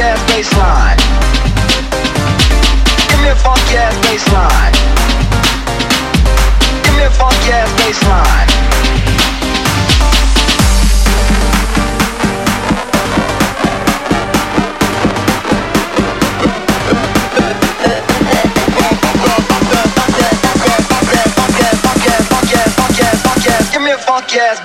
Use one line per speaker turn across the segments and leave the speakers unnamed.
ass bassline. Give me a funky ass bassline. Give me a funky ass bassline. Give me a funk ass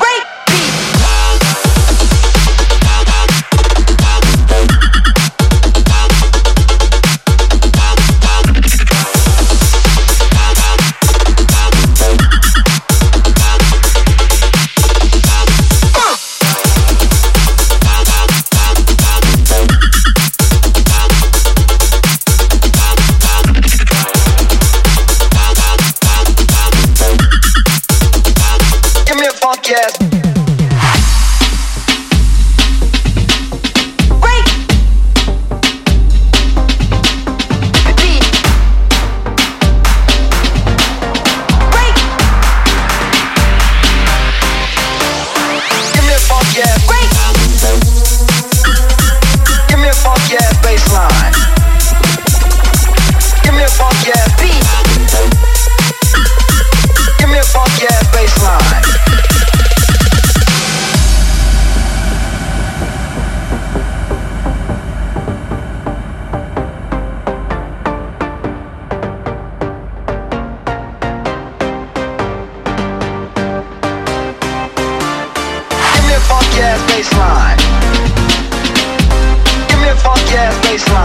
funky ass. Give me a funky ass bassline. Give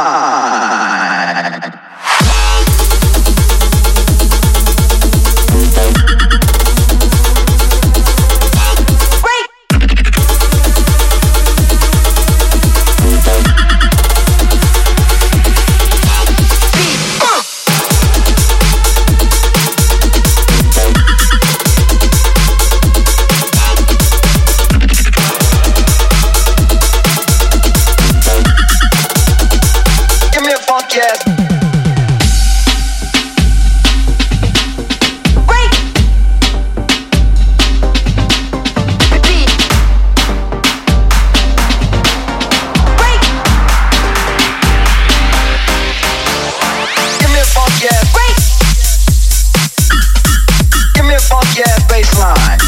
that bassline.